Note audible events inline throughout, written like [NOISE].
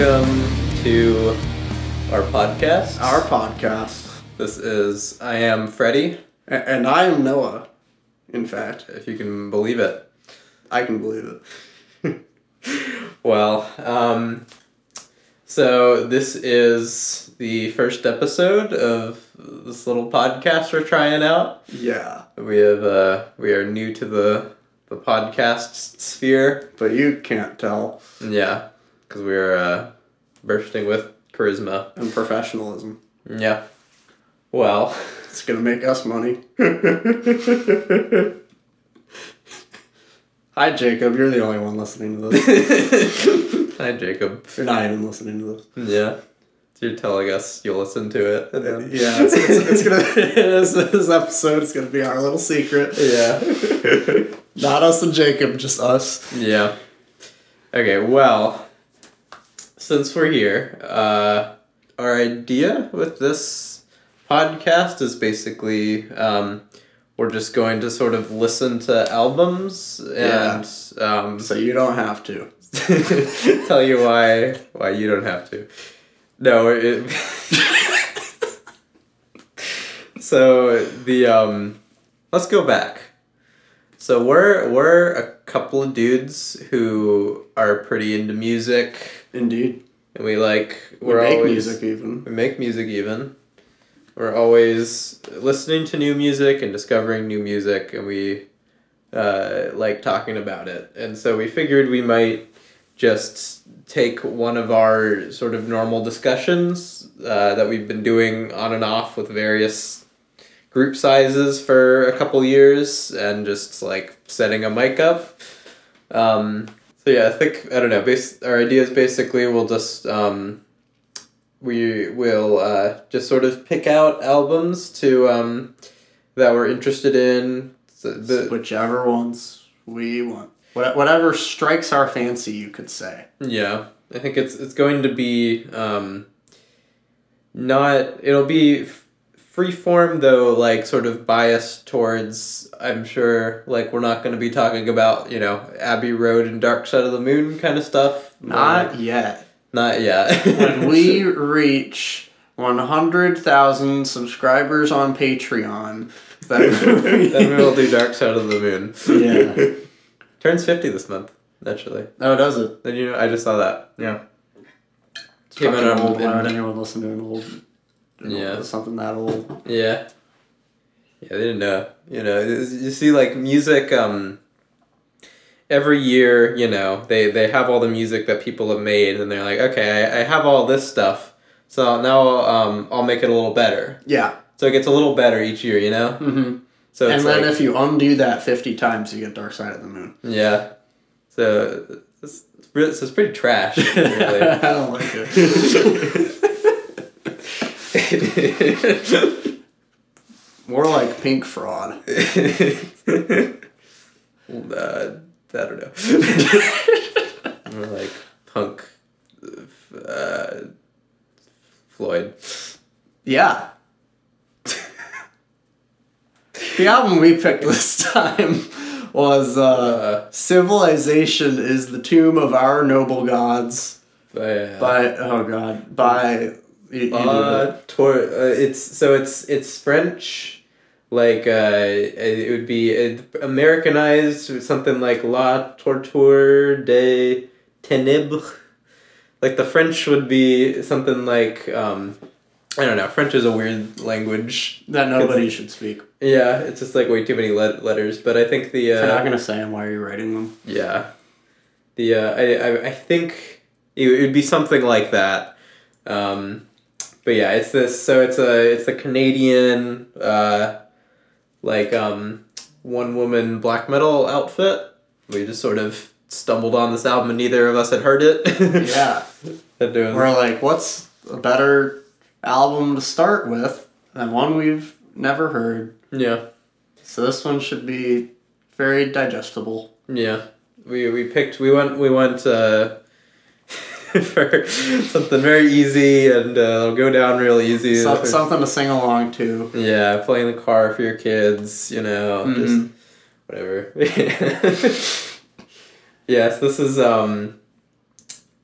welcome to our podcast. Our podcast. This is I am Freddie, A- And I am Noah, in fact. if you can believe it. I can believe it. [LAUGHS] Well, um, so this is the first episode of this little podcast we're trying out. Yeah. We have uh, we are new to the the podcast sphere. But you can't tell. Yeah, because we're uh, bursting with charisma. And professionalism. Yeah. Well. It's gonna make us money. [LAUGHS] Hi, Jacob. You're the only one listening to this. [LAUGHS] Hi, Jacob. You're not even listening to this. Yeah. So you're telling us you'll listen to it. And then... Yeah, it's, it's, it's gonna. [LAUGHS] this, this episode is gonna be our little secret. Yeah. Not us and Jacob, just us. yeah. Okay, well, since we're here, uh, our idea with this podcast is basically um, we're just going to sort of listen to albums and um, [LAUGHS] So you don't have to. [LAUGHS] tell you why why you don't have to. No, it, [LAUGHS] so the um, let's go back. So we're we're a couple of dudes who are pretty into music, Indeed. and we like We we're make always music even. we make music even. We're always listening to new music and discovering new music, and we uh, like talking about it. And so we figured we might just take one of our sort of normal discussions uh, that we've been doing on and off with various group sizes for a couple years and just like setting a mic up. Um, so yeah, I think I don't know. Bas- our idea is basically we'll just um, we will uh, just sort of pick out albums to um, that we're interested in. So the, Whichever ones we want. What- Whatever strikes our fancy, you could say. yeah, I think it's it's going to be um, not. It'll be f- free form though, like sort of biased towards. I'm sure, like we're not going to be talking about you know Abbey Road and Dark Side of the Moon kind of stuff. Not yet. not yet. when [LAUGHS] we reach 100,000 subscribers on Patreon, then then we'll do Dark Side of the Moon. Yeah. [LAUGHS] Turns fifty this month. naturally Oh, does it? then you know I just saw that. Yeah. It's Came out on- old. Why would in- anyone listen to an old? Yeah. Something that old. Yeah. Yeah, they didn't know. You know, you see, like music. Um, every year, you know, they they have all the music that people have made, and they're like, okay, I, I have all this stuff, so now um, I'll make it a little better. Yeah. So it gets a little better each year, you know. Mm-hmm. So And then like, if you undo that 50 times, you get Dark Side of the Moon. yeah. So it's, it's, it's pretty trash. [LAUGHS] I don't like it. [LAUGHS] [LAUGHS] More like Pink Fraud. [LAUGHS] uh, I don't know. [LAUGHS] More like punk uh, Floyd. Yeah. the album we picked this time was uh, Uh, Civilization is the Tomb of Our Noble Gods by, by, oh god, by. You, you uh, tor- uh, it's so it's it's French, like uh, it would be uh, Americanized with something like La Torture des Ténèbres. Like the French would be something like um, I don't know. French is a weird language. that nobody should speak. Yeah, it's just like way too many let- letters. But I think the If you're not uh, gonna say them, why are you writing them? yeah, the uh, I, I I think it would be something like that. Um, but yeah, it's this. So it's a it's a Canadian uh, like um, one woman black metal outfit. We just sort of stumbled on this album and neither of us had heard it. [LAUGHS] Yeah. We're like, what's a better album to start with than one we've never heard? yeah. So this one should be very digestible. Yeah, we we picked we went we went uh, [LAUGHS] for something very easy and uh, it'll go down real easy. So, [LAUGHS] something to sing along to. Yeah, play in the car for your kids, you know, just Mhm. whatever. [LAUGHS] yes, this is um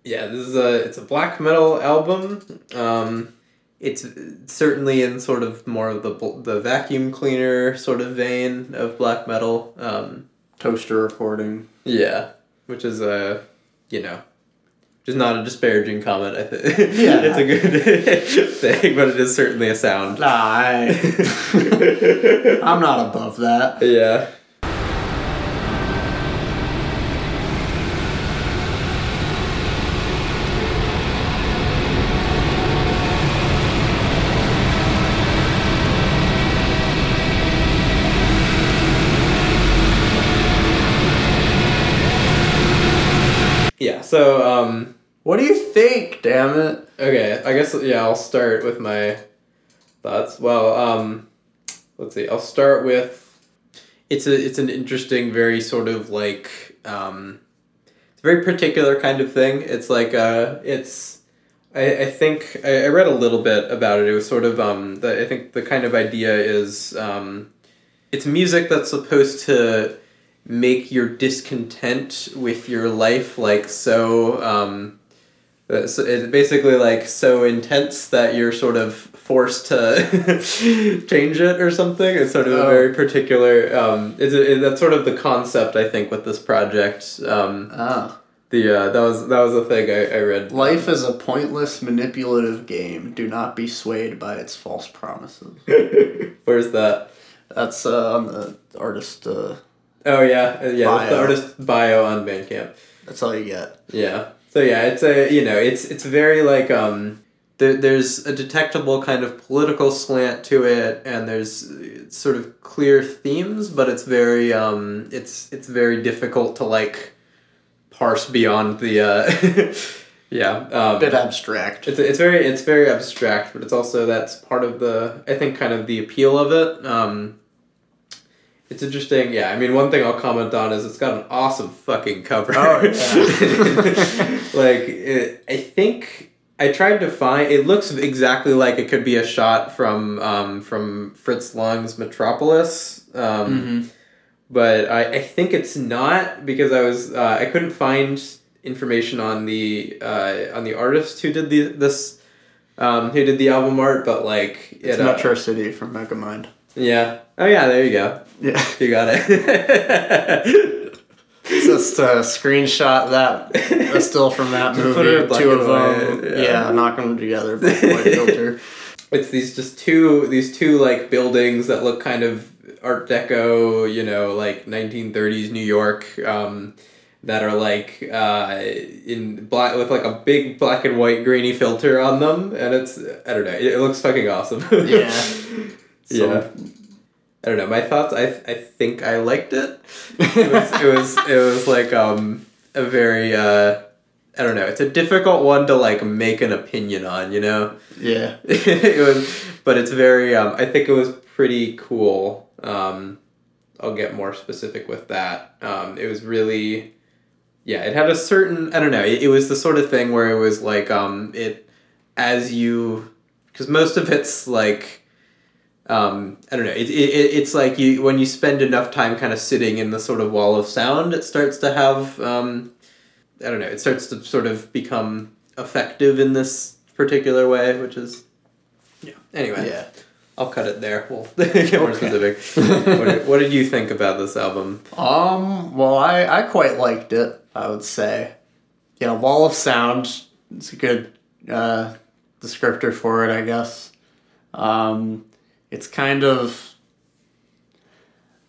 yeah, this is a it's a black metal album. Um, it's certainly in sort of more of the the vacuum cleaner sort of vein of black metal. Um, Toaster recording. yeah, which is a you know, is not a disparaging comment. I think Yeah. [LAUGHS] it's a good [LAUGHS] thing, but it is certainly a sound. Nah, I, [LAUGHS] I'm not above that. yeah. Yeah, so What do you think? Damn it! Okay, I guess yeah, I'll start with my thoughts. Well, um let's see. I'll start with it's a it's an interesting very sort of like um it's a very particular kind of thing. It's like uh it's I, I think I, I read a little bit about it. It was sort of um the, I think the kind of idea is um it's music that's supposed to make your discontent with your life like so um so it's basically like so intense that you're sort of forced to [LAUGHS] change it or something. It's sort of a Oh. very particular. Um, it's a, it, that's sort of the concept I think with this project. Um, Ah. the uh, that was that was a thing I, I read. Life is a pointless, manipulative game. Do not be swayed by its false promises. [LAUGHS] Where's that? That's uh, on the artist. Uh, Oh yeah, uh, yeah. That's the artist bio on Bandcamp. that's all you get. Yeah. So yeah, it's a you know it's it's very like um there, there's a detectable kind of political slant to it, and there's uh, sort of clear themes, but it's very um it's it's very difficult to like parse beyond the uh [LAUGHS] yeah um, A bit abstract. it's, it's very it's very abstract, but it's also that's part of the I think kind of the appeal of it. Um, it's interesting, yeah. I mean, one thing I'll comment on is it's got an awesome fucking cover. Oh, yeah. [LAUGHS] like it, I think I tried to find. It looks exactly like it could be a shot from um, from Fritz Lang's Metropolis. Um, Mm-hmm. but I, I think it's not because I was uh, I couldn't find information on the uh, on the artist who did the this um, who did the album art, but like It's it, uh, Metro City from Megamind. Yeah. Oh yeah, there you go. Yeah. [LAUGHS] You got it. [LAUGHS] Just uh, screenshot that a still from that [LAUGHS] movie. put it in black Two of them. Yeah. yeah. knock them together. Black and white filter. it's these just two these two like buildings that look kind of art deco you know like 1930s new york um, that are like uh, in black with like a big black and white grainy filter on them and it's i don't know it, it looks fucking awesome Yeah. Yeah i don't know my thoughts i i think i liked it [LAUGHS] it was it was, it was like um a very uh I don't know. It's a difficult one to like make an opinion on, you know. Yeah. [LAUGHS] it was, but it's very. Um, I think it was pretty cool. Um, I'll get more specific with that. Um, it was really, yeah. It had a certain. I don't know. It, it was the sort of thing where it was like um, it as you, because most of it's like. Um, I don't know. It, it, it- it's like you when you spend enough time kind of sitting in the sort of wall of sound, it starts to have. Um, I don't know. It starts to sort of become effective in this particular way, which is yeah. Anyway, Yeah. I'll cut it there. We'll [LAUGHS] get more specific. what, did, what did you think about this album? Um, well, I, I quite liked it, I would say. Yeah, Wall of Sound is a good uh, descriptor for it, I guess. Um, it's kind of.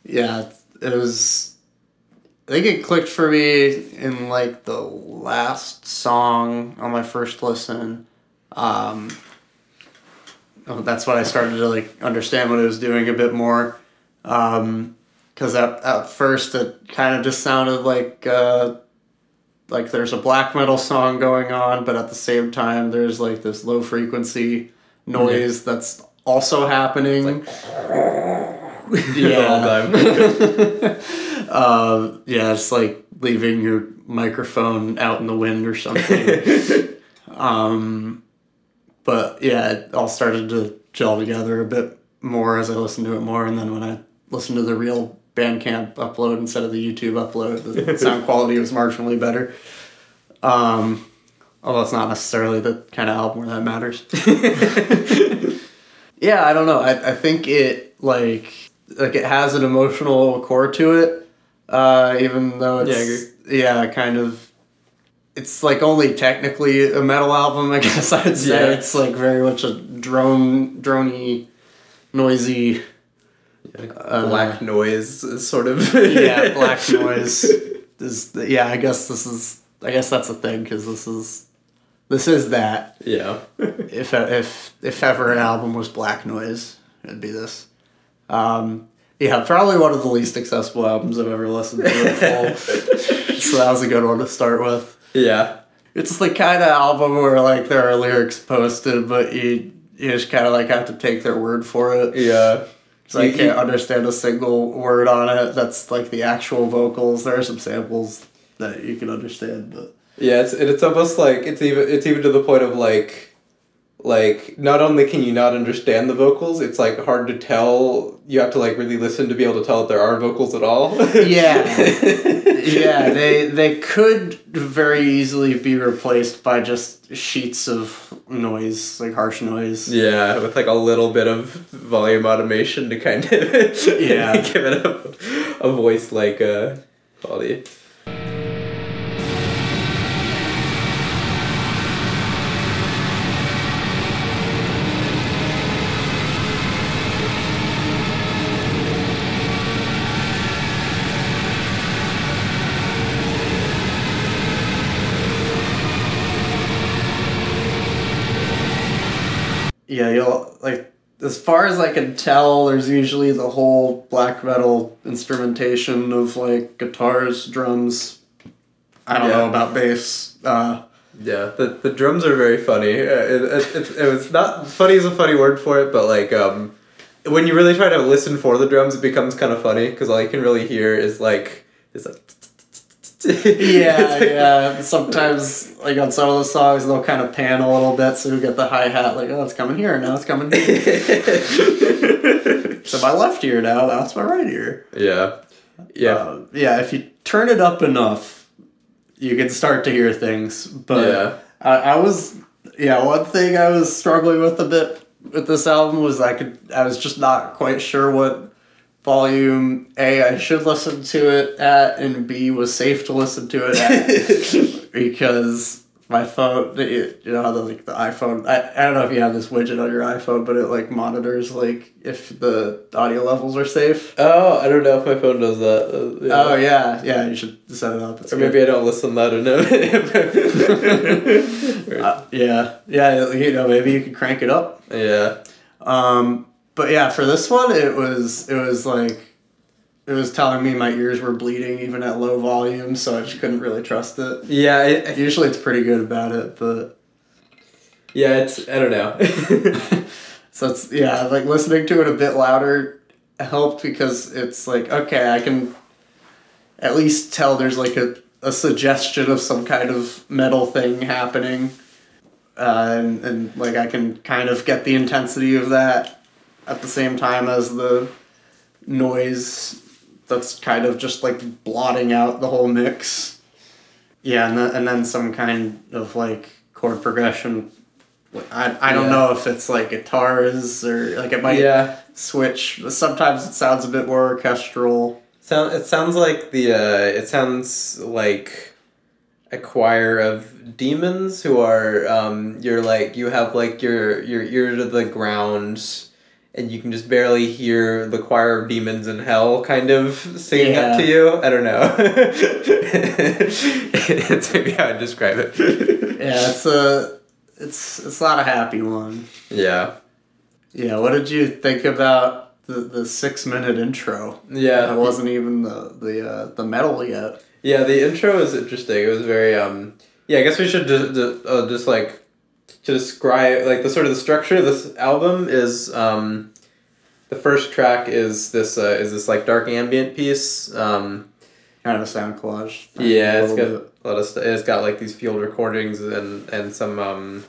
Yeah, it was. I think it clicked for me in like the last song on my first listen. Um, oh, that's when I started to like understand what it was doing a bit more. Um, because at, at first it kind of just sounded like uh, like there's a black metal song going on, but at the same time there's like this low frequency noise that's also happening. Whole [LAUGHS] time. uh, [LAUGHS] yeah, it's like leaving your microphone out in the wind or something. [LAUGHS] um, but yeah, it all started to gel together a bit more as I listened to it more, and then when I listened to the real Bandcamp upload instead of the YouTube upload, the sound quality was marginally better. Um, Although it's not necessarily the kind of album where that matters. Yeah, I don't know. I, I think it like like it has an emotional core to it. Uh, even though it's Yeah, yeah, kind of it's like only technically a metal album, I [LAUGHS] guess I'd say. Yeah. It's like very much a drone droney noisy Uh, black noise is sort of [LAUGHS] yeah, [LAUGHS] black noise is yeah, I guess this is I guess that's a thing cuz this is this is that yeah if if if ever an album was black noise, it'd be this. Um, yeah, probably one of the least accessible albums I've ever listened to [LAUGHS] so that was a good one to start with. yeah It's the kind of album where like there are lyrics posted, but you you just kind of like have to take their word for it. yeah So I You- can't you- understand a single word on it. That's like the actual vocals. There are some samples that you can understand, but Yeah, it's it's almost like it's even it's even to the point of like like not only can you not understand the vocals, it's like hard to tell. You have to like really listen to be able to tell if there are vocals at all. [LAUGHS] Yeah. [LAUGHS] yeah, they they could very easily be replaced by just sheets of noise, like harsh noise. Yeah, with like a little bit of volume automation to kind of Yeah. [LAUGHS] give it a, a voice like uh quality. As far as I can tell, there's usually the whole black metal instrumentation of like guitars, drums. I don't Yeah. know about bass. Uh, Yeah, the the drums are very funny. Uh, It, it, it, it was not funny is a funny word for it, but like um, when you really try to listen for the drums, it becomes kind of funny because all you can really hear is like is like. [LAUGHS] yeah, yeah. Sometimes, like on some of the songs, they'll kind of pan a little bit, so you get the hi hat. Like, oh, it's coming here now. It's coming here. [LAUGHS] so my left ear now. Now it's my right ear. yeah, yeah, Uh, yeah, if you turn it up enough, you can start to hear things. But Yeah. I, I was, yeah, one thing I was struggling with a bit with this album was I could, I was just not quite sure what volume A I should listen to it at, and B was safe to listen to it at [LAUGHS] because my phone, you know, how the, like the iPhone. I, I don't know if you have this widget on your iPhone, but it like monitors like if the audio levels are safe. Oh, I don't know if my phone does that. Uh, yeah. Oh yeah, yeah. You should set it up. It's Or maybe I don't listen loud enough. [LAUGHS] [LAUGHS] Uh, yeah, yeah. You know, maybe you can crank it up. yeah. Um, but yeah, for this one, it was it was like it was telling me my ears were bleeding even at low volume, so I just couldn't really trust it. Yeah, it, Usually, it's pretty good about it, but yeah, it's I don't know. [LAUGHS] so it's yeah, like listening to it a bit louder helped because it's like okay, I can at least tell there's like a a suggestion of some kind of metal thing happening. uh, and, and like I can kind of get the intensity of that at the same time as the noise that's kind of just like blotting out the whole mix. Yeah, and then, and then some kind of like chord progression. I, I don't Yeah. know if it's like guitars or like it might yeah. switch. Sometimes it sounds a bit more orchestral. Sound it sounds like the uh, it sounds like a choir of demons who are um you're like you have like your your ear to the ground and you can just barely hear the choir of demons in hell kind of singing up to you. I don't know. [LAUGHS] it's maybe how I'd describe it. Yeah, it's a it's it's not a happy one. yeah. Yeah, what did you think about the, the six minute intro? Yeah. It wasn't even the the uh, the metal yet. Yeah, the intro is interesting. It was very um. Yeah, I guess we should just just, uh, just like to describe like the sort of the structure of this album is um. The first track is this uh, is this like dark ambient piece. Um, Kind of a sound collage. yeah, it's got bit. a lot of stuff it's got like these field recordings and and some um.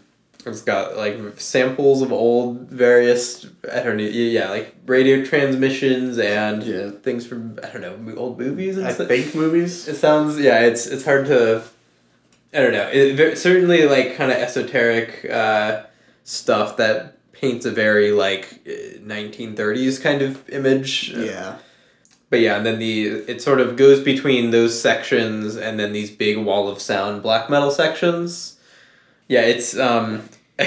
It's got like samples of old various I don't know yeah like radio transmissions and Yeah. things from I don't know old movies and I stuff. think movies. It sounds yeah. It's it's hard to I don't know. It, certainly, like kind of esoteric uh, stuff that paints a very like nineteen thirties kind of image. Yeah. But yeah, and then the it sort of goes between those sections and then these big wall of sound black metal sections. Yeah, it's um. [LAUGHS] [LAUGHS]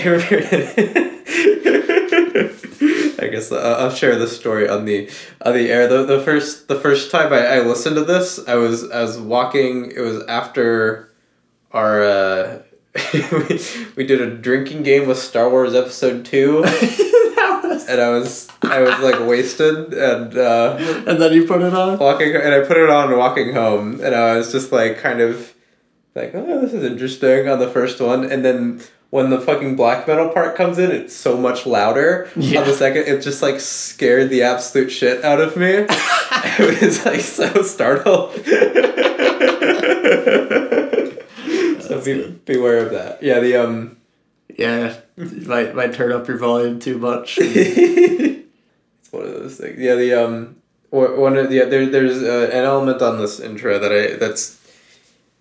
I guess I'll I'll share the story on the on the air. The, the first the first time I, I listened to this, I was I was walking. It was after our uh, we, [LAUGHS] we did a drinking game with Star Wars Episode Two, [LAUGHS] was... and I was I was like wasted and. Uh, And then you put it on? walking and I put it on walking home and I was just like kind of like oh this is interesting on the first one and then when the fucking black metal part comes in it's so much louder Yeah. on the second it just like scared the absolute shit out of me [LAUGHS] I was like so startled be, beware of that yeah the um Yeah. Might, might turn up your volume too much. [LAUGHS] it's one of those things. Yeah, the um, one of the yeah, there there's uh, an element on this intro that I that's,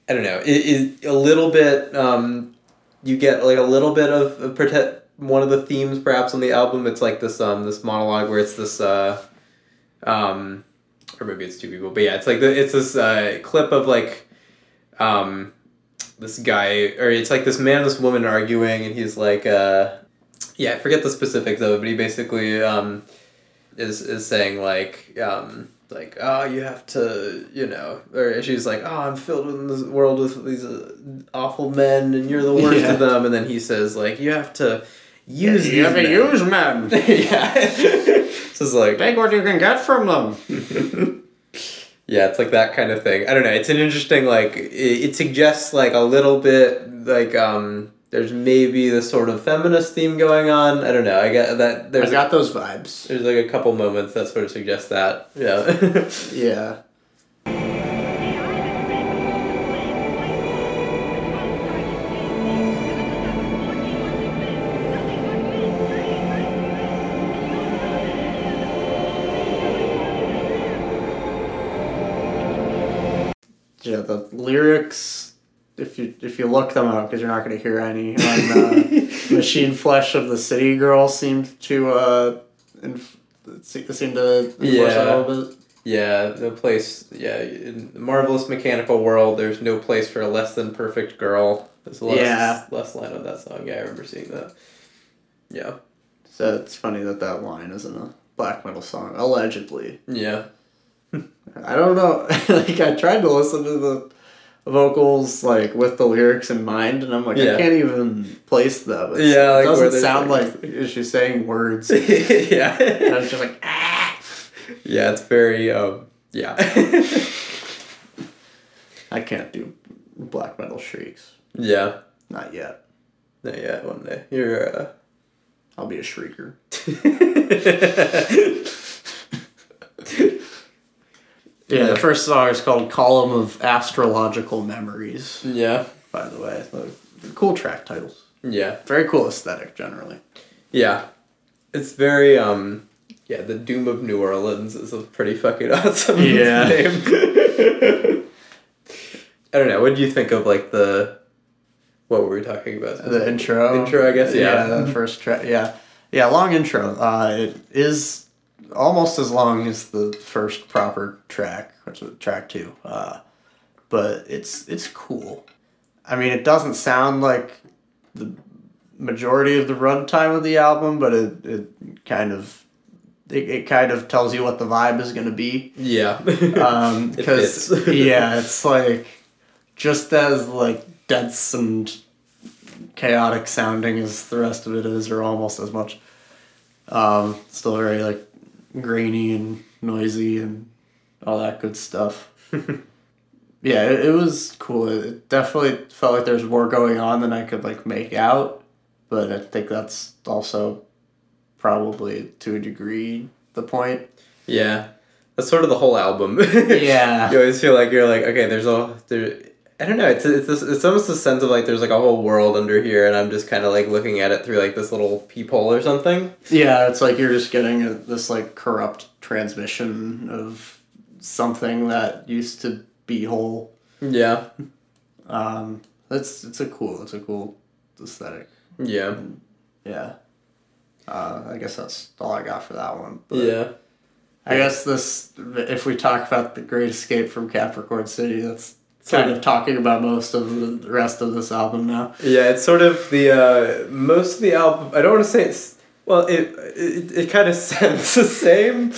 I don't know, it is a little bit um, you get like a little bit of, of protect one of the themes perhaps on the album. It's like this um this monologue where it's this uh, um, or maybe it's two people, but yeah, it's like the it's this uh clip of like, um, this guy or it's like this man and this woman arguing and he's like uh yeah i forget the specifics of it but he basically um is is saying like um like oh you have to you know or she's like oh i'm filled in this world with these uh, awful men and you're the worst Yeah. of them and then he says like you have to use you these have to men." use men. [LAUGHS] yeah [LAUGHS] so it's like Take what you can get from them. [LAUGHS] yeah, it's like that kind of thing. I don't know. It's an interesting like it, it suggests like a little bit like um there's maybe the sort of feminist theme going on. I don't know. I get that There's I got those vibes. there's like a couple moments that sort of suggest that. Yeah. [LAUGHS] Yeah. The lyrics. If you if you look them up, because you're not going to hear any. On, uh, [LAUGHS] Machine Flesh of the City Girl seemed to uh, inf- seemed to Yeah. a little bit. yeah, the place. Yeah, in the marvelous mechanical world, there's no place for a less than perfect girl. There's less Yeah. less line on that song. Yeah, I remember seeing that. Yeah. So it's funny that that line isn't a black metal song, allegedly. Yeah. I don't know. [LAUGHS] like I tried to listen to the vocals like with the lyrics in mind, and I'm like, Yeah. I can't even place them. It's, Yeah, like, it doesn't sound like- like she's saying words. [LAUGHS] and yeah. I was just like, ah. Yeah, it's very um yeah. [LAUGHS] I can't do black metal shrieks. yeah. Not yet. Not yet. one day. You're uh I'll be a shrieker. Yeah, the first song is called "Column of Astrological Memories." Yeah. By the way, cool track titles. Yeah. Very cool aesthetic generally. Yeah. It's very um yeah, the Doom of New Orleans is a pretty fucking [LAUGHS] awesome Yeah. name. [LAUGHS] I don't know, what do you think of like the what were we talking about? The intro. Intro, I guess, yeah. the first track. Yeah, yeah, long intro. Uh, it is almost as long as the first proper track, which is track two. Uh, but it's it's cool. I mean, it doesn't sound like the majority of the runtime of the album, but it, it kind of it, it kind of tells you what the vibe is going to be. Yeah. [LAUGHS] Um, It because fits. [LAUGHS] yeah, it's like just as like dense and chaotic sounding as the rest of it is, or almost as much. Um, still very like grainy and noisy and all that good stuff. [LAUGHS] yeah, it, it was cool. It, it definitely felt like there's more going on than I could like make out, but I think that's also probably to a degree the point. yeah. That's sort of the whole album. [LAUGHS] Yeah. you always feel like you're like, okay, there's a there I don't know. It's it's this, it's almost a sense of like there's like a whole world under here, and I'm just kind of like looking at it through like this little peephole or something. Yeah, it's like you're just getting a, this like corrupt transmission of something that used to be whole. Yeah, Um, It's it's a cool it's a cool aesthetic. Yeah. Yeah. Uh, I guess that's all I got for that one. But Yeah. I guess this, if we talk about the Great Escape from Capricorn City, that's kind of talking about most of the rest of this album now. Yeah, it's sort of the uh, most of the album. I don't want to say it's well. It it, it kind of [LAUGHS] sounds the same,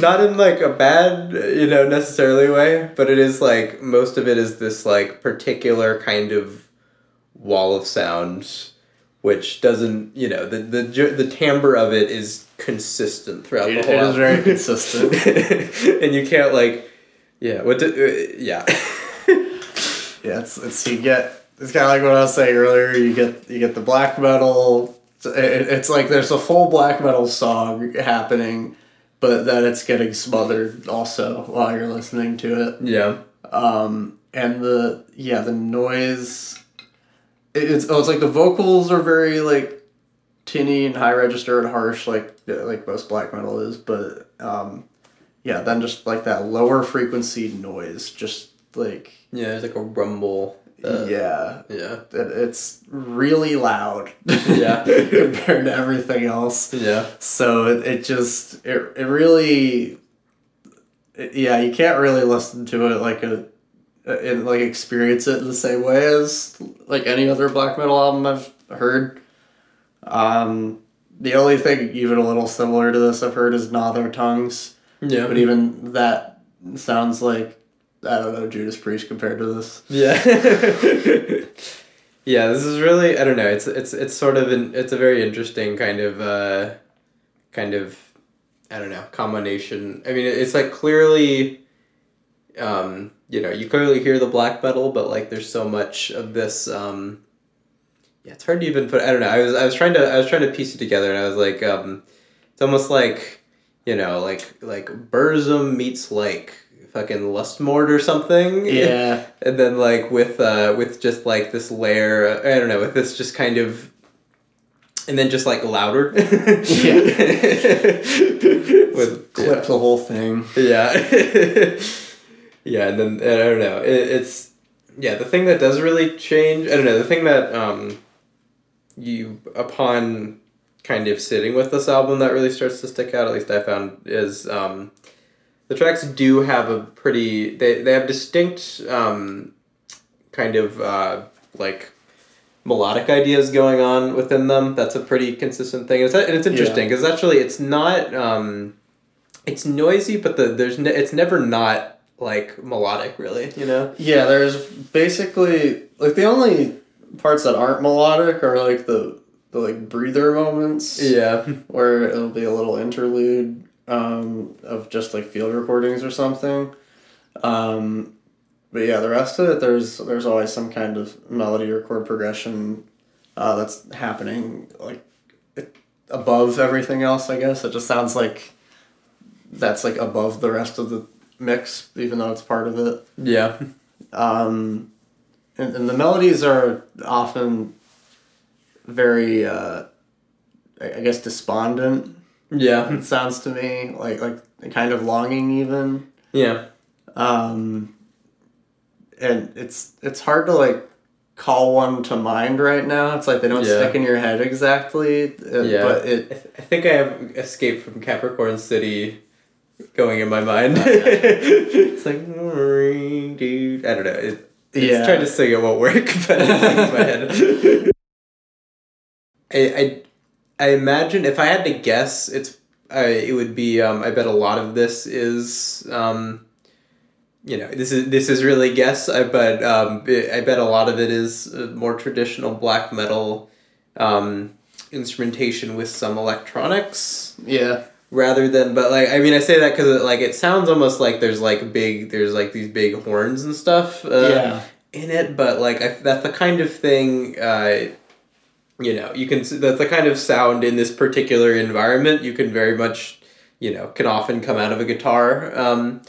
not in like a bad you know necessarily way, but it is like most of it is this like particular kind of wall of sound, which doesn't you know the the the timbre of it is consistent throughout It, the whole. it is album. very consistent. [LAUGHS] and you can't like, yeah. What? Do, uh, yeah. [LAUGHS] yeah, it's it's you get it's kind of like what I was saying earlier. You get you get the black metal. It, it's like there's a full black metal song happening, but then it's getting smothered also while you're listening to it. yeah. um, and the yeah the noise it, it's oh, it's like the vocals are very like tinny and high register and harsh like like most black metal is but um, yeah then just like that lower frequency noise just like Yeah. There's like a rumble. Uh, yeah Yeah. it, it's really loud Yeah. [LAUGHS] compared to everything else Yeah. so it, it just it, it really it- yeah you can't really listen to it like a and like experience it in the same way as like any other black metal album I've heard. Um, the only thing even a little similar to this I've heard is Gnaw Their Tongues, Yeah. but even that sounds like I don't know Judas Priest compared to this. Yeah. [LAUGHS] yeah, this is really I don't know, it's it's it's sort of an it's a very interesting kind of uh kind of I don't know, combination. I mean, it's like clearly um, you know, you clearly hear the black metal, but like there's so much of this um yeah, it's hard to even put I don't know. I was I was trying to I was trying to piece it together and I was like um it's almost like you know, like like Burzum meets like fucking Lustmord or something. Yeah, [LAUGHS] and then like with uh with just like this layer i don't know with this just kind of and then just like louder [LAUGHS] Yeah. [LAUGHS] with clip the whole thing. yeah yeah and then i don't know it, it's yeah the thing that does really change i don't know the thing that um you upon kind of sitting with this album that really starts to stick out at least i found is um the tracks do have a pretty they, they have distinct um kind of uh like melodic ideas going on within them. That's a pretty consistent thing. And it's, and it's interesting because actually it's not um it's noisy but the there's ne- it's never not like melodic really you know? Yeah, there's basically like the only parts that aren't melodic are like the the like breather moments. yeah. Where it'll be a little interlude um, of just like field recordings or something. Um, but yeah, the rest of it, there's there's always some kind of melody or chord progression uh, that's happening like it, above everything else. I guess it just sounds like that's like above the rest of the mix, even though it's part of it. yeah Um, and, and the melodies are often very, uh, I I guess, despondent. Yeah [LAUGHS] It sounds to me like like kind of longing even. yeah Um, and it's it's hard to like call one to mind right now. It's like they don't Yeah. stick in your head exactly. uh, Yeah. But I, it th- I think I have escaped from Capricorn City going in my mind. [LAUGHS] Oh, it's like, dude. I don't know. It, it's Yeah. trying to sing it won't work, [LAUGHS] but it's in my head. I, I, I imagine if I had to guess, it's uh, it would be. Um, I bet a lot of this is. Um, you know, this is this is really guess. I but um, I bet a lot of it is uh, more traditional black metal um, instrumentation with some electronics yeah rather than but like i mean i say that because it, like it sounds almost like there's like big there's like these big horns and stuff uh, yeah in it but like I, that's the kind of thing uh, you know you can that's the kind of sound in this particular environment you can very much you know can often come out of a guitar um,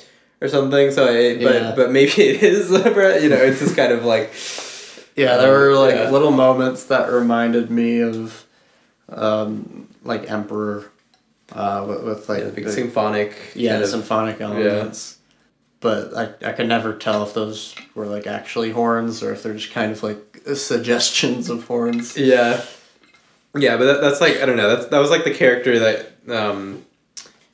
or something so I, but Yeah. but maybe [LAUGHS] it is [LAUGHS] you know it's just kind of like Yeah, there were like Yeah. little moments that reminded me of, um, like Emperor, uh, with, with like yeah, the big the- symphonic yeah kind of- symphonic elements. but I, I could never tell if those were like actually horns or if they're just kind of like suggestions of horns. Yeah, yeah, but that, that's like I don't know. That's that was like the character that um,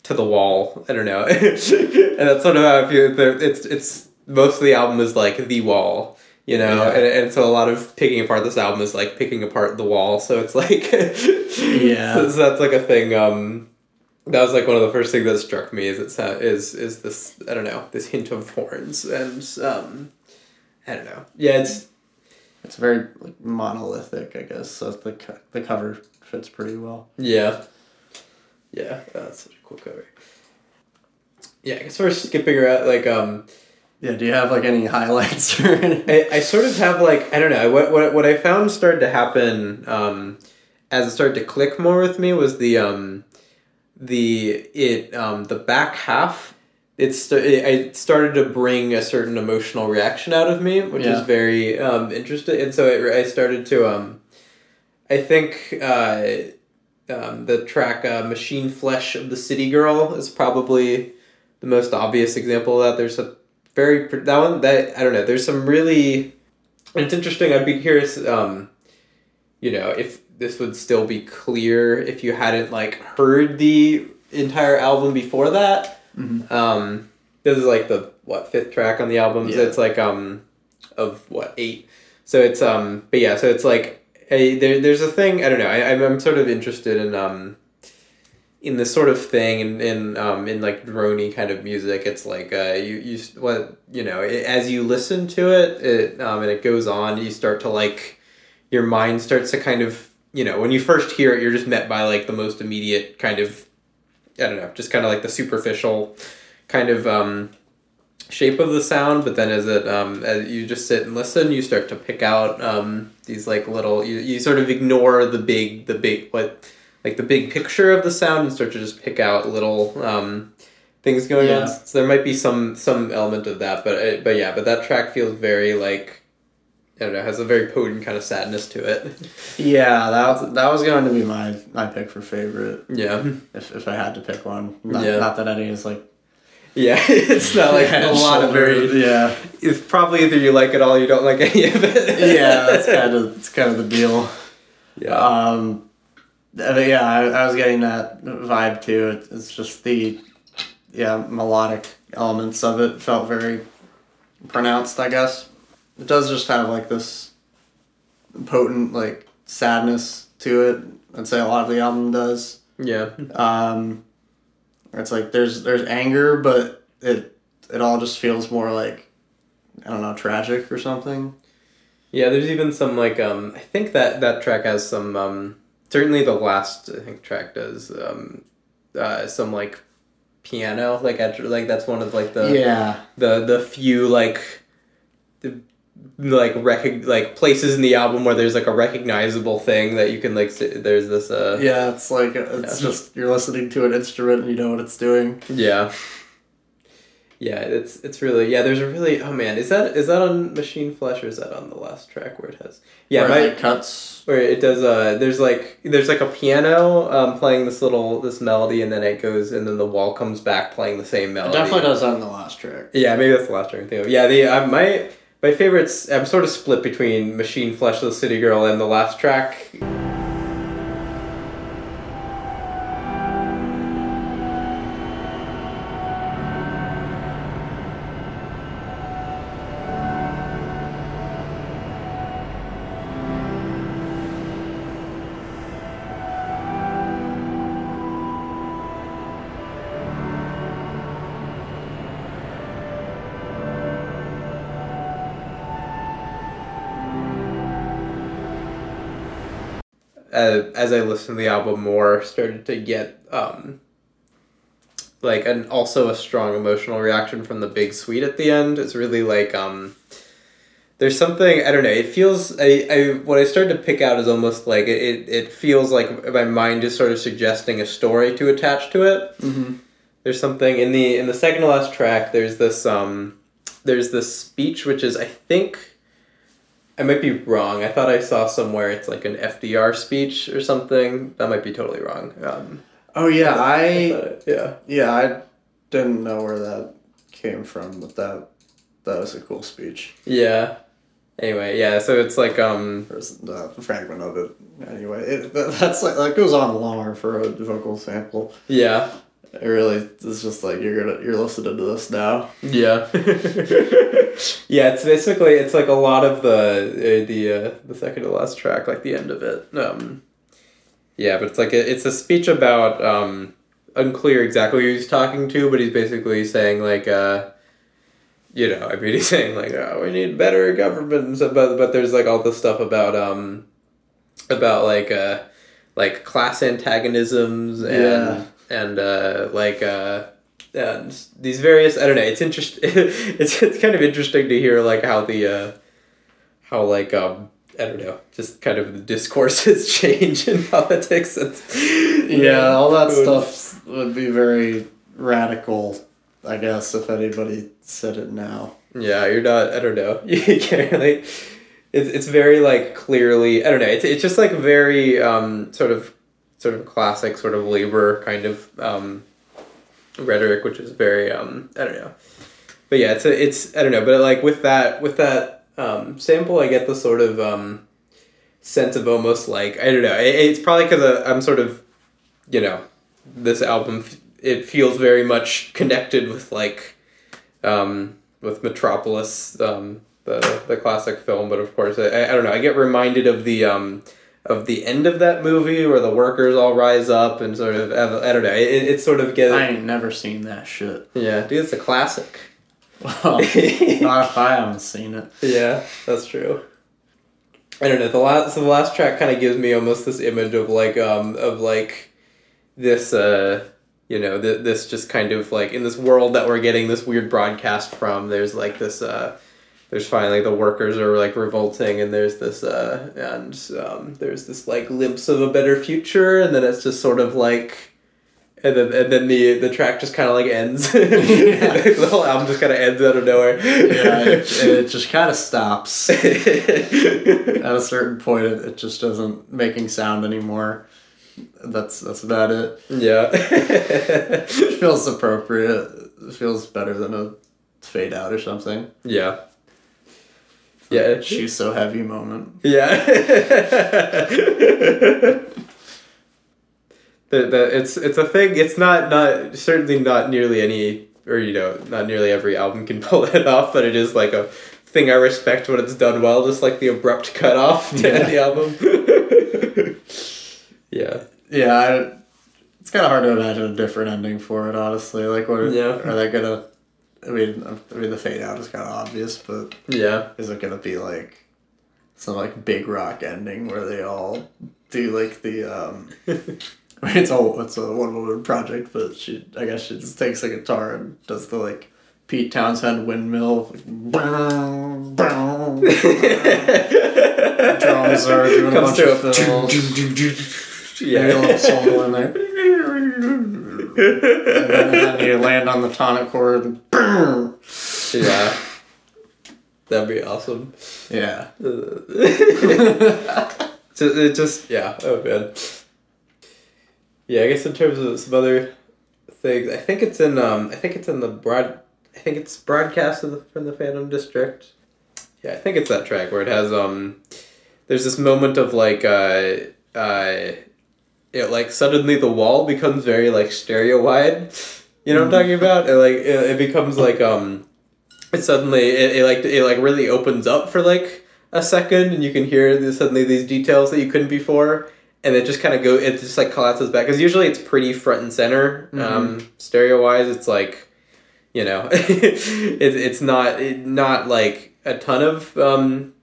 to the wall. I don't know, [LAUGHS] and that's sort of how I feel. It's it's most of the album is like the wall. You know, Yeah. and, and so a lot of picking apart this album is like picking apart the wall. So it's like, [LAUGHS] Yeah. So, so that's like a thing. Um, that was like one of the first things that struck me is it's uh, is is this I don't know this hint of horns and um, I don't know. Yeah, it's It's very like monolithic, I guess. So the co- the cover fits pretty well. Yeah. Yeah, that's such a cool cover. Yeah, I guess we're skipping around. Like, um, Yeah. Do you have like any highlights [LAUGHS] or anything? I, I sort of have like I don't know what what what I found started to happen um, as it started to click more with me was the um, the it um, the back half. It's it, I started to bring a certain emotional reaction out of me, which Yeah. is very um, interesting. And so it, I started to um, I think uh, um, the track uh, "Machine Flesh of the City Girl" is probably the most obvious example of that. There's a very that one that I don't know. There's some really. It's interesting. I'd be curious. Um, you know, if this would still be clear if you hadn't like heard the entire album before that. Mhm. Um, this is like the what fifth track on the album. So it's like um of what eight. So it's um but yeah. So it's like a, there there's a thing I don't know. I I'm, sort of interested in um in this sort of thing in in um in like drony kind of music. It's like uh you you what you know it, as you listen to it it um and it goes on you start to like your mind starts to kind of you know when you first hear it you're just met by like the most immediate kind of I don't know just kind of like the superficial kind of um shape of the sound but then as it um as you just sit and listen you start to pick out um these like little you, you sort of ignore the big the big what like the big picture of the sound and start to just pick out little um things going Yeah. on so there might be some some element of that but it, but yeah but that track feels very like I don't know it has a very potent kind of sadness to it Yeah, that was, that was going to be my my pick for favorite yeah if, if I had to pick one. Not, Yeah. not that any is like yeah [LAUGHS] it's not like a [LAUGHS] lot of very yeah it's probably either you like it all or you don't like any of it [LAUGHS] yeah that's kind of that's kind of the deal. yeah Um, but yeah, I, I was getting that vibe too. It, it's just the yeah melodic elements of it felt very pronounced. I guess it does just have like this potent like sadness to it. I'd say a lot of the album does. yeah Um, it's like there's there's anger, but it it all just feels more like I don't know tragic or something. Yeah, there's even some like um I think that that track has some um certainly the last I think track does um uh some like piano like at, like that's one of like the yeah, the the few like the like rec- like places in the album where there's like a recognizable thing that you can like s- there's this uh yeah. It's like it's Yeah. just you're listening to an instrument and you know what it's doing. yeah yeah it's it's really yeah there's a really oh man is that is that on machine flesh or is that on the last track where it has yeah Where my, it, cuts. where it does uh there's like there's like a piano um playing this little this melody and then it goes and then the wall comes back playing the same It melody definitely does that in the last track. yeah maybe that's the last track I yeah the uh, my my favorites i'm sort of split between machine flesh the city girl and the last track uh, as I listened to the album more, started to get um, like an also a strong emotional reaction from the big suite at the end. It's really like um, there's something I don't know. It feels I, I what I started to pick out is almost like it, it, it feels like my mind is sort of suggesting a story to attach to it. Mm-hmm. There's something in the in the second to last track. There's this um, there's this speech which is I think I might be wrong. I thought I saw somewhere it's like an FDR speech or something. That might be totally wrong. Um, Oh yeah, I thought it- yeah. yeah I didn't know where that came from, but that that was a cool speech. Yeah. Anyway, yeah. So it's like um. There's the fragment of it. Anyway, it, that's like that goes on longer for a vocal sample. Yeah. It really, it's just like you're gonna you're listening to this now. Yeah. [LAUGHS] yeah, it's basically it's like a lot of the uh, the uh, the second to last track, like the end of it. Um, yeah, but it's like a, it's a speech about um, unclear exactly who he's talking to, but he's basically saying like uh, you know, I mean, [LAUGHS] he's saying like oh, we need better government, so, but but there's like all this stuff about um about like uh like class antagonisms and Yeah. And uh like uh and these various I don't know it's interest [LAUGHS] it's it's kind of interesting to hear like how the uh how like um I don't know just kind of the discourses [LAUGHS] change in politics and Yeah, all that stuff would be very radical, I guess, if anybody said it now. Yeah, you're not. I don't know. [LAUGHS] You can't really. It's it's very like clearly. I don't know. It's it's just like very um sort of sort of classic sort of labor kind of um rhetoric, which is very um I don't know. But yeah, it's a, it's I don't know. But like with that with that um sample, I get the sort of um sense of almost like I don't know. It, it's probably because I'm sort of you know this album. It feels very much connected with like um, with Metropolis, um, the the classic film. But of course, I, I don't know. I get reminded of the um, of the end of that movie where the workers all rise up and sort of I don't know. It, it sort of gets I ain't never seen that shit. yeah, dude. It's a classic. Well, [LAUGHS] not if I haven't seen it. Yeah, that's true. I don't know. The last so the last track kind of gives me almost this image of like um of like this uh you know th- this just kind of like in this world that we're getting this weird broadcast from. There's like this uh there's finally the workers are like revolting and there's this uh and um there's this like glimpse of a better future and then it's just sort of like and then and then the the track just kind of like ends. [LAUGHS] the whole album just kind of ends out of nowhere. Yeah, it, it just kind of stops. [LAUGHS] At a certain point, it, it just doesn't making sound anymore. That's that's about it. yeah. It [LAUGHS] feels appropriate. It feels better than a fade out or something. yeah. Yeah. She's so heavy moment. Yeah. [LAUGHS] the, the, it's it's a thing. It's not not certainly not nearly any or you know not nearly every album can [LAUGHS] pull it off, but it is like a thing I respect when it's done well. Just like the abrupt cut off to end the album. [LAUGHS] yeah. Yeah, I, it's kind of hard to imagine a different ending for it. Honestly, like what Yeah. are they gonna? I mean, I mean the fade out is kind of obvious, but Yeah. is it gonna be like some like big rock ending where they all do like the um? [LAUGHS] I mean, it's all it's a one woman project, but she I guess she just takes a guitar and does the like Pete Townshend windmill. Like, boom, boom. Drums are doing a bunch of a- fills. Maybe a little Yeah. solo in there. [LAUGHS] and, [LAUGHS] then, you land on the tonic chord. and boom. yeah. That'd be awesome. Yeah. [LAUGHS] so it just yeah oh man yeah i guess in terms of some other things i think it's in um i think it's in the broad i think it's broadcast of the, from the phantom district yeah i think it's that track where it has um there's this moment of like uh uh it like suddenly the wall becomes very like stereo wide you know what i'm talking about? It like it, it becomes like um it suddenly it, it like it like really opens up for like a second and you can hear the, suddenly these details that you couldn't before and it just kind of go it just like collapses back. Because usually it's pretty front and center um, stereo wise it's like you know [LAUGHS] it's it's not it, not like a ton of um,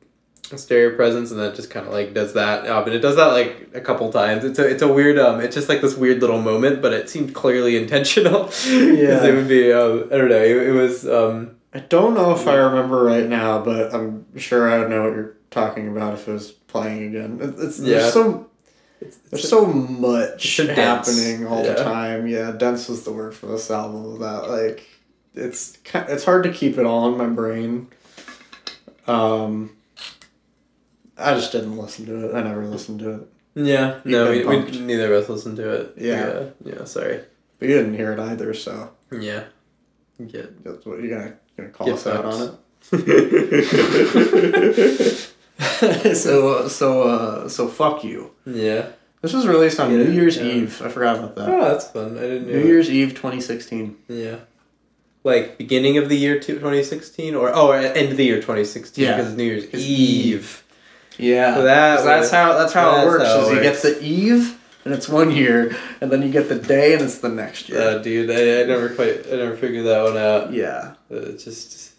stereo presence and then it just kind of like does that uh, but it does that like a couple times it's a it's a weird um it's just like this weird little moment but it seemed clearly [LAUGHS] intentional yeah it would be um, I don't know it, it was um I don't know if I remember right now, but I'm sure I would know what you're talking about if it was playing again. It- It's Yeah. there's so it's, there's so much It's so dense. happening all the time. Yeah, dense was the word for this album. That like it's it's hard to keep it all in my brain. Um, I just didn't listen to it. I never listened to it. Yeah, You've no, we, we neither of us listened to it. Yeah. yeah, yeah, Sorry. But you didn't hear it either, so Yeah, Get That's what you're gonna gonna call Get us out on it. [LAUGHS] so uh, so uh, so fuck you. yeah. This was released on Yeah, New Year's yeah. Eve. I forgot about that. Oh, that's fun. I didn't know. New. Year's Eve 2016. Yeah. Like beginning of the year two- 2016 or oh end of the year 2016 because it's New Year's Eve. Yeah, So that that's how that's how it that's works. how is it you get the eve and it's one year, and then you get the day and it's the next year. Uh, dude, I, I never quite I never figured that one out. yeah. Uh, just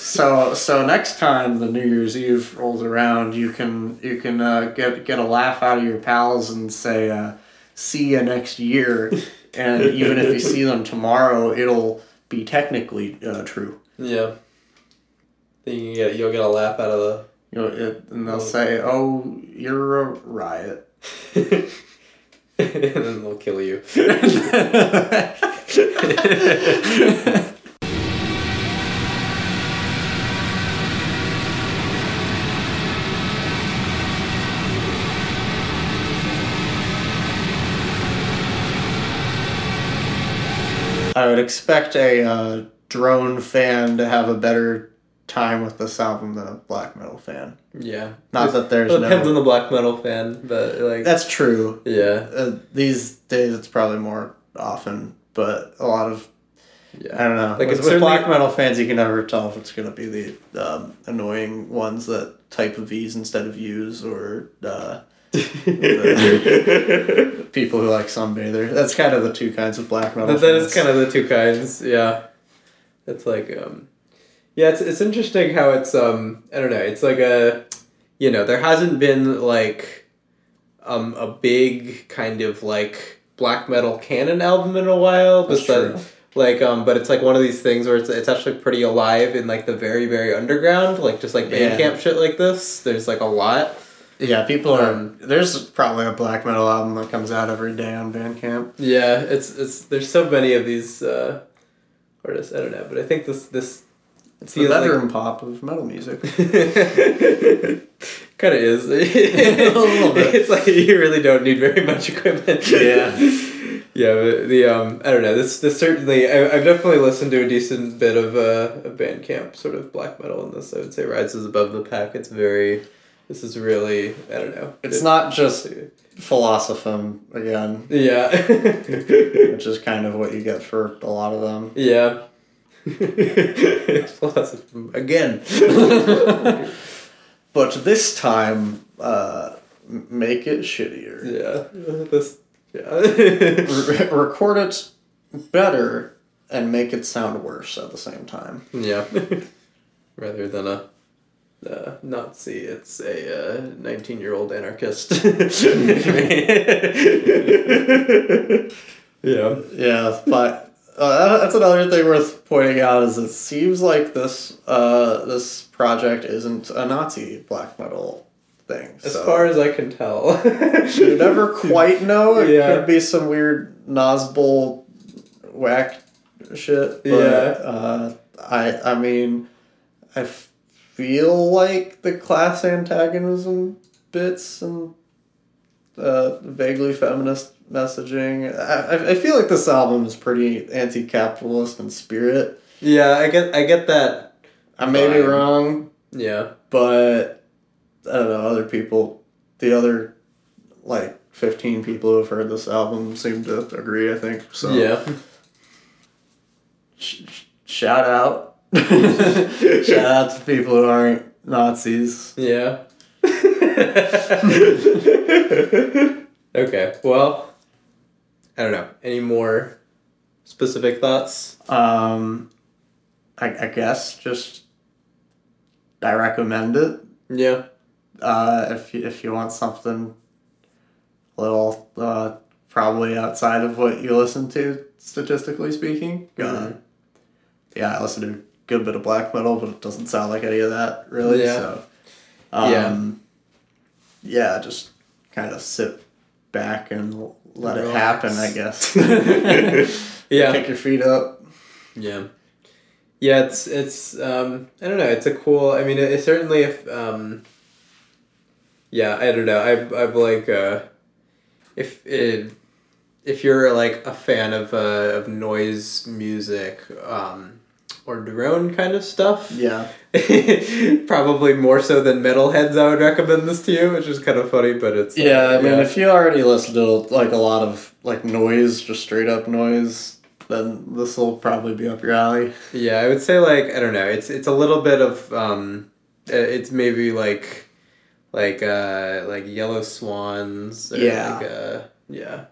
So so next time the New Year's Eve rolls around, you can you can uh, get get a laugh out of your pals and say, uh, "See you next year," [LAUGHS] and even if you see them tomorrow, it'll be technically uh, true. yeah. Then you get you'll get a laugh out of You know, it, and they'll say, "Oh, you're a riot." [LAUGHS] and then they'll kill you. I would expect a uh, drone fan to have a better time with this album than a black metal fan. Yeah. Not that there's it depends no. on the black metal fan, but like That's true. yeah. Uh, these days, it's probably more often, but a lot of Yeah. I don't know. Like, with, with black metal fans, you can never tell if it's gonna be the um, annoying ones that type of V's instead of U's, or uh, [LAUGHS] people who like Sunbather. That's kind of the two kinds of black metal. That, that is kind of the two kinds. Yeah, it's like um, yeah, it's it's interesting how it's um, I don't know. It's like a, you know, there hasn't been like, um, a big kind of like black metal canon album in a while. That's true. Like um, but it's like one of these things where it's it's actually pretty alive in like the very very underground, like just like Yeah. Bandcamp shit like this. There's like a lot. Yeah, people are. Um, there's probably a black metal album that comes out every day on Bandcamp. Yeah, it's it's there's so many of these uh, artists. I don't know, but I think this this It's the feels like- pop of metal music. [LAUGHS] kind of is. [LAUGHS] A little bit. It's like you really don't need very much equipment. [LAUGHS] Yeah. yeah, but the um, I don't know. This this certainly I, I've definitely listened to a decent bit of uh, of Bandcamp sort of black metal in this. I would say rises above the pack. It's very. This is really I don't know. It's It- not just Filosofem again, Yeah. which is kind of what you get for a lot of them. yeah. [LAUGHS] Again. [LAUGHS] But this time, uh, make it shittier. Yeah. [LAUGHS] This. Yeah. Re- record it better and make it sound worse at the same time. yeah. Rather than a. Uh, Nazi, it's a nineteen-year-old anarchist. yeah. Yeah, but uh, that's another thing worth pointing out is it seems like this uh, this project isn't a Nazi black metal thing. As so far as I can tell. [LAUGHS] you never quite know. It Yeah. could be some weird Nazbol whack shit. But, Yeah. Uh, I I mean, I feel like the class antagonism bits and uh, vaguely feminist messaging. I, I- feel like this album is pretty anti-capitalist in spirit. Yeah, I get I get that. I may be wrong, Yeah. but I don't know. Other people, the other like fifteen people who have heard this album seem to agree. I think so. Yeah. Sh- sh- shout out, [LAUGHS] shout out to people who aren't Nazis. Yeah. [LAUGHS] [LAUGHS] okay. Well, I don't know. Any more specific thoughts? Um, I, I guess just I recommend it. Yeah. Uh, if you, if you want something a little uh, probably outside of what you listen to, statistically speaking. Uh, Mhm. yeah, I listen to a good bit of black metal, but it doesn't sound like any of that really. Yeah. So, um, yeah, just kind of sit back and let it happen. I guess. [LAUGHS] [LAUGHS] Yeah. Kick your feet up. Yeah. Yeah, it's it's um I don't know, it's a cool I mean it, it certainly if um yeah, I don't know. I've I've like uh if it if you're like a fan of uh of noise music, um or drone kind of stuff. Yeah. [LAUGHS] Probably more so than metalheads, I would recommend this to you, which is kind of funny, but it's Yeah, I mean, yeah. if you already listen to like a lot of like noise, just straight up noise, then this will probably be up your alley. Yeah, I would say like I don't know. It's it's a little bit of um, uh, it's maybe like like uh like Yellow Swans. Or Yeah. Like, uh, yeah.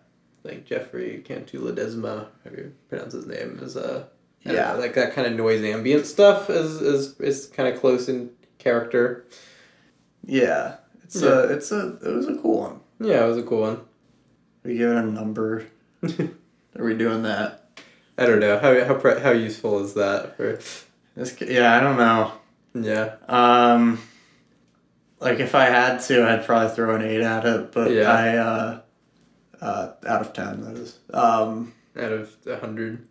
Like Jefre Cantu-Ledesma, how you pronounce his name? Is uh I don't Yeah. know, like that kind of noise ambient stuff is is is kind of close in character. Yeah, it's Yeah. a it's a it was a cool one. Yeah, it was a cool one. We give it a number. [LAUGHS] Are we doing that? I don't know how how pre- how useful is that for This, yeah, I don't know. yeah Um, like if I had to, I'd probably throw an eight at it, but Yeah. I uh, uh, out of ten that is. Um, out of a hundred.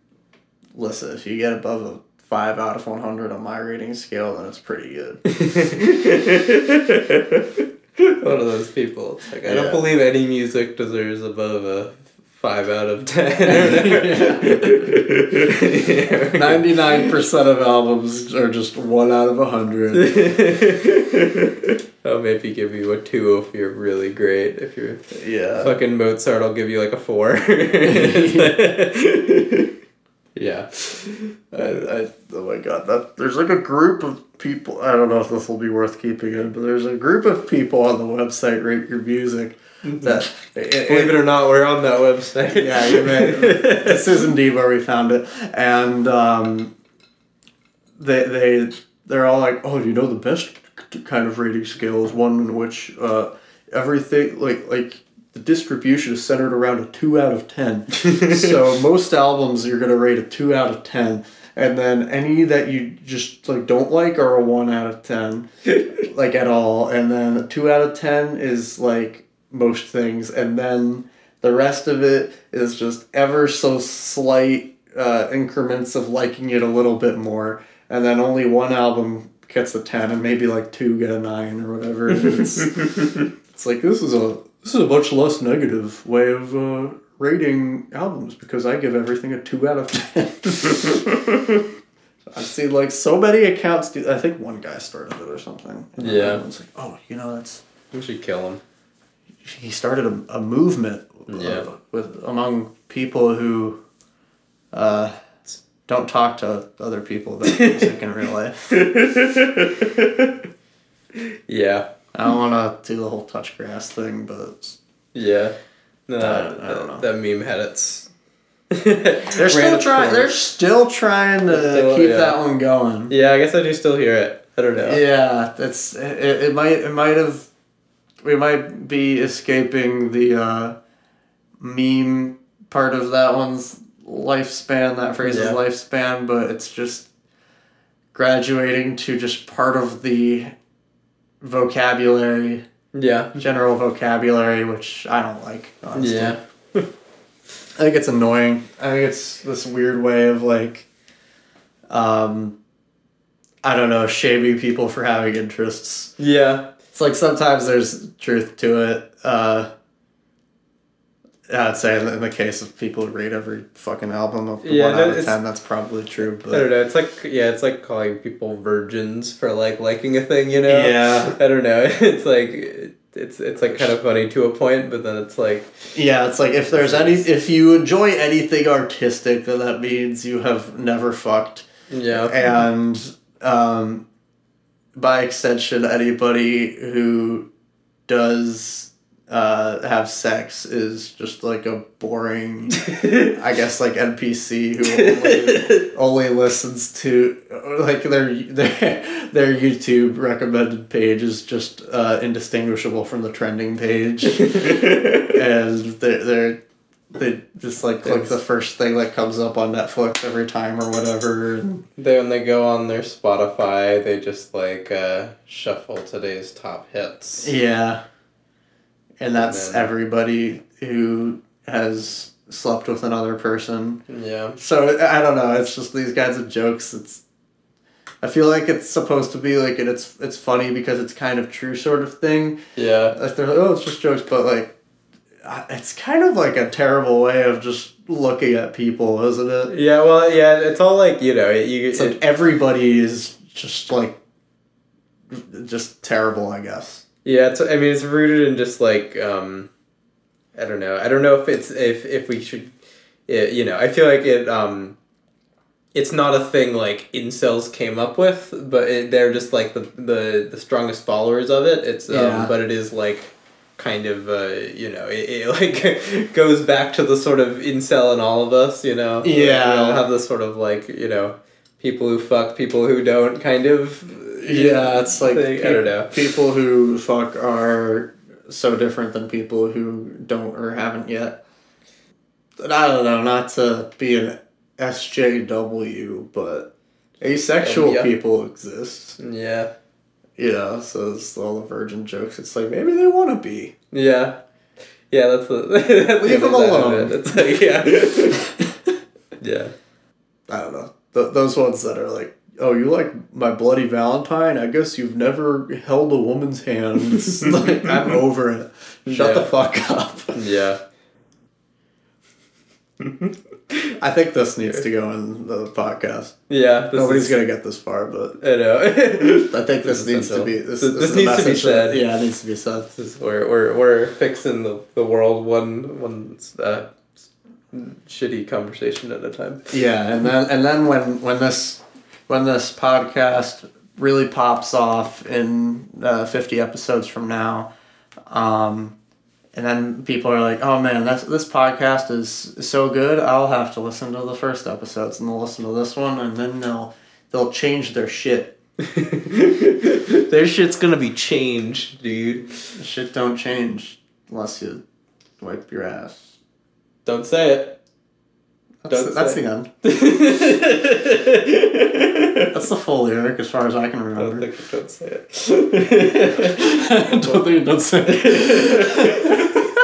Listen, if you get above a five out of one hundred on my rating scale, then it's pretty good. [LAUGHS] One of those people. It's like I don't believe any music deserves above a five out of ten. [LAUGHS] Ninety nine percent of albums are just one out of a hundred. [LAUGHS] I'll maybe give you a two if you're really great. If you're Yeah. fucking Mozart, I'll give you like a four. Yeah. I, I, oh my god, that there's like a group of people. I don't know if this will be worth keeping in, but there's a group of people on the website Rate Your Music that Believe it or not, we're on that website. [LAUGHS] yeah, you may. this is indeed where we found it, and um, they they they're all like, oh, you know, the best kind of rating scale is one in which uh, everything like like the distribution is centered around a two out of ten. [LAUGHS] so most albums you're gonna rate a two out of ten. And then any that you just like don't like are a one out of ten, [LAUGHS] like at all. And then a two out of ten is like most things, and then the rest of it is just ever so slight uh, increments of liking it a little bit more, and then only one album gets a ten, and maybe like two get a nine or whatever. It's, [LAUGHS] it's like this is a this is a much less negative way of uh, rating albums because I give everything a two out of ten. [LAUGHS] I've seen like so many accounts do. I think one guy started it or something. Yeah. everyone's like, oh, you know that's We should kill him. he started a, a movement Yeah. with among people who uh, don't talk to other people about [LAUGHS] music in real life. [LAUGHS] Yeah. I don't want to do the whole touch grass thing, but Yeah. No, I- that, I don't know. that meme had its. [LAUGHS] they're still trying. They're still trying to Still, keep yeah. that one going. Yeah, I guess I do still hear it. I don't know. Yeah, that's it. It might it might have we might be escaping the uh, meme part of that one's lifespan. That phrase's Yeah. lifespan, but it's just graduating to just part of the vocabulary, Yeah. general vocabulary, which I don't like. Honestly. Yeah. [LAUGHS] I think it's annoying. I think it's this weird way of like, um, I don't know, shaming people for having interests. Yeah. It's like sometimes there's truth to it. Uh, I'd say in the, case of people who rate every fucking album of Yeah, one no, out of ten, that's probably true. But I don't know. It's like yeah, it's like calling people virgins for like liking a thing. You know. Yeah. [LAUGHS] I don't know. [LAUGHS] It's like it's it's like kind of funny to a point, but then it's like yeah, it's like if there's any, if you enjoy anything artistic, then that means you have never fucked. yeah. and um, by extension, anybody who does uh, have sex is just like a boring, [LAUGHS] I guess, like NPC who only, only listens to like their their their YouTube recommended page is just uh, indistinguishable from the trending page, [LAUGHS] and they're they're. They just like click It's- the first thing that comes up on Netflix every time or whatever. And They when they go on their Spotify, they just like uh, shuffle today's top hits. Yeah. And that's then- everybody who has slept with another person. Yeah. So I don't know, it's just these kinds of jokes. It's I feel like it's supposed to be like and it's it's funny because it's kind of true sort of thing. Yeah. Like they're like, oh it's just jokes, but like it's kind of like a terrible way of just looking at people, isn't it? Yeah, well, yeah, it's all like you know, you It's like everybody is just like just terrible, I guess. Yeah, it's, I mean, it's rooted in just like um, I don't know. I don't know if it's if if we should, it, you know. I feel like it um, it's not a thing like incels came up with, but it, they're just like the, the the strongest followers of it. It's um, Yeah. but it is like kind of uh, you know it, it [LAUGHS] like goes back to the sort of incel in all of us. You know, Yeah. we all have this sort of like you know people who fuck people who don't kind of Yeah, it's like thing. I don't know. people who fuck are so different than people who don't or haven't yet. But I don't know, not to be an SJW, but asexual yeah. people exist. Yeah. You know, so it's all the virgin jokes. It's like maybe they want to be. Yeah. Yeah, that's the [LAUGHS] that's Leave the them other side of alone. it. It's like yeah. [LAUGHS] yeah. I don't know. Th- those ones that are like, oh, you like my bloody Valentine? I guess you've never held a woman's hand. [LAUGHS] Like, I'm [LAUGHS] over it. Shut the fuck up. Yeah. [LAUGHS] I think this needs to go in the podcast. Yeah. This Nobody's is, gonna get this far, but I know. I think this, is needs to be this, This- this, this needs to be message that- said. yeah, it needs to be said. This is we're we're we're fixing the, the world one one uh, shitty conversation at a time. Yeah, and then and then when when this when this podcast really pops off in uh, fifty episodes from now, um, and then people are like, "Oh man, that's this podcast is so good. I'll have to listen to the first episodes, and they'll listen to this one, and then they'll they'll change their shit. [LAUGHS] Their shit's gonna be changed, dude. Shit don't change unless you wipe your ass. Don't say it. That's, the, that's the end. [LAUGHS] That's the full lyric as far as I can remember. [LAUGHS] Don't think don't say it. don't think you don't say. It.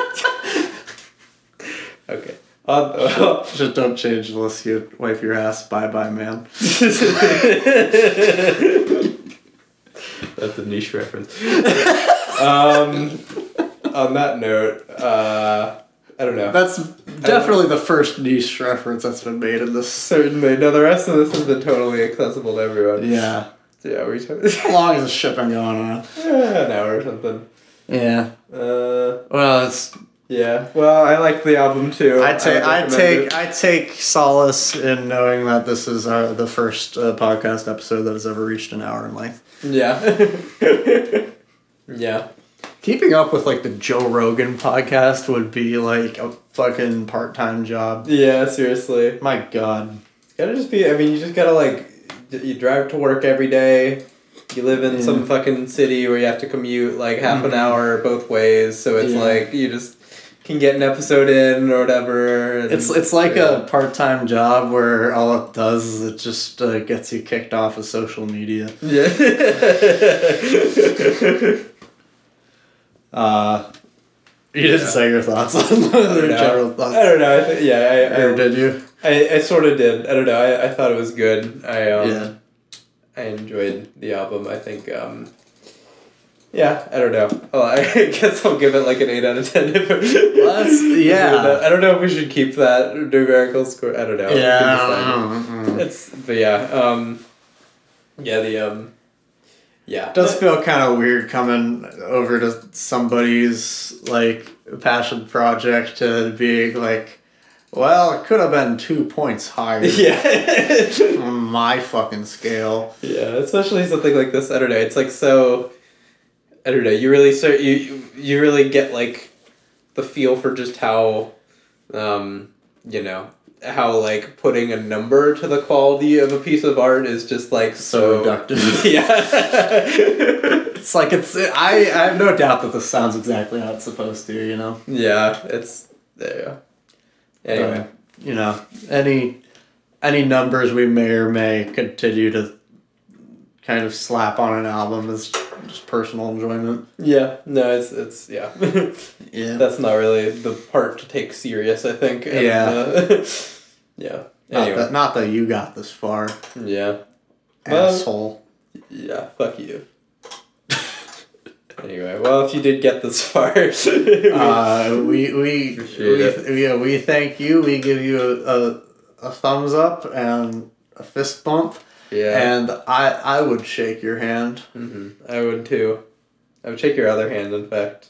okay. On, Just don't change unless you wipe your ass. Bye bye, man. That's a niche reference. [LAUGHS] um, on that note, uh, I don't know. That's definitely the first niche reference that's been made in this. Certainly. No, the rest of this has been totally accessible to everyone. Yeah. Yeah, we talking [LAUGHS] How long this shit been going on? an hour or something. Yeah. Uh, Well, it's. yeah. Well, I like the album too. I take. would I take. it. I take solace in knowing that this is our, the first uh, podcast episode that has ever reached an hour in length. Yeah. [LAUGHS] yeah. Keeping up with like the Joe Rogan podcast would be like a fucking part time job. Yeah. Seriously. My God. gotta just be. I mean, you just gotta like. You drive to work every day. You live in Yeah. some fucking city where you have to commute like half an Mhm. hour both ways. So it's Yeah. like you just can get an episode in or whatever. and- It's it's like yeah. a part time job where all it does is it just uh, gets you kicked off of social media. Yeah. [LAUGHS] Uh, you didn't Yeah. say your thoughts on I know. general thoughts. I don't know. I th- yeah, I, Or did you? I, I sort of did. I don't know. I, I thought it was good. I um, Yeah. I enjoyed the album. I think um, yeah. I don't know. [LAUGHS] Well, I guess I'll give it like an eight out of ten. [LAUGHS] If that's- [LAUGHS] yeah. I don't know if we should keep that numerical score. I don't know. We can decide. Yeah. It's but yeah. Um, yeah. The um, yeah. It does feel kind of weird coming over to somebody's like passion project to being like, well, it could have been two points higher [LAUGHS] yeah. on my fucking scale. Yeah, especially something like this. I don't know. It's like so. I don't know. You really start. You you- you really get like the feel for just how, um, you know, how like putting a number to the quality of a piece of art is just like So so. reductive. [LAUGHS] yeah. [LAUGHS] It's like it's. I I have no doubt that this sounds exactly how it's supposed to. You know. yeah. It's there. You. Anyway. Uh, you know, any any numbers we may or may continue to kind of slap on an album is just personal enjoyment. yeah. No. It's it's yeah. [LAUGHS] Yeah. That's not really the part to take serious. I think. and, Yeah. uh, yeah. Not, Anyway. that, not that you got this far, Yeah. Well- asshole. Yeah, fuck you. [LAUGHS] Anyway, well, if you did get this [LAUGHS] far, [LAUGHS] Uh, we we we, yeah, we thank you. We give you a, a, a thumbs up and a fist bump. yeah, And I I would shake your hand. Mm-hmm. I would too. I would shake your other hand. In fact,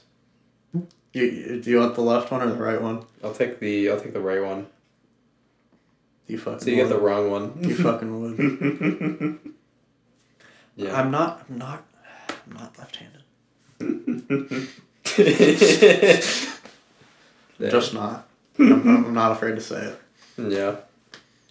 You, you- do you want the left one or the right one? I'll take the I'll take the right one. You fucking. So you get the wrong one. You [LAUGHS] fucking would. yeah. I'm not. I'm not. I'm not left-handed. [LAUGHS] Yeah. Just not. I'm, I'm not afraid to say it. yeah.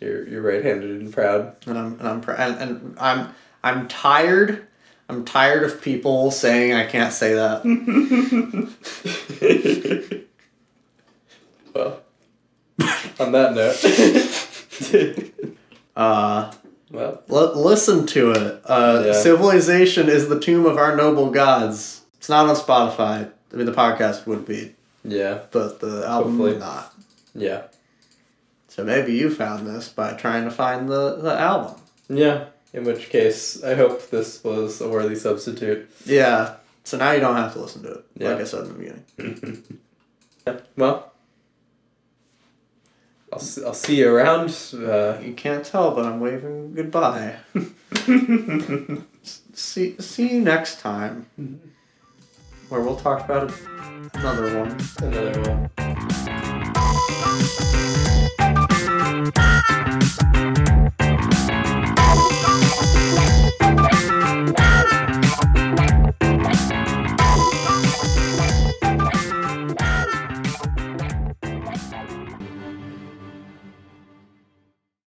You're you're right-handed and proud. and I'm and I'm pr- and, and I'm I'm tired. I'm tired of people saying I can't say that. [LAUGHS] well, on that note, [LAUGHS] Uh, well, l- listen to it. Uh, Yeah. Civilization is the tomb of our noble gods. It's not on Spotify. I mean, the podcast would be, yeah, but the album Hopefully. not. yeah, So maybe you found this by trying to find the, the album. yeah. In which case, I hope this was a worthy substitute. Yeah. So now you don't have to listen to it, Yeah. like I said in the beginning. [LAUGHS] Yeah. Well, I'll see, I'll see you around. Uh, You can't tell, but I'm waving goodbye. [LAUGHS] see, see you next time, where we'll talk about another one. another one.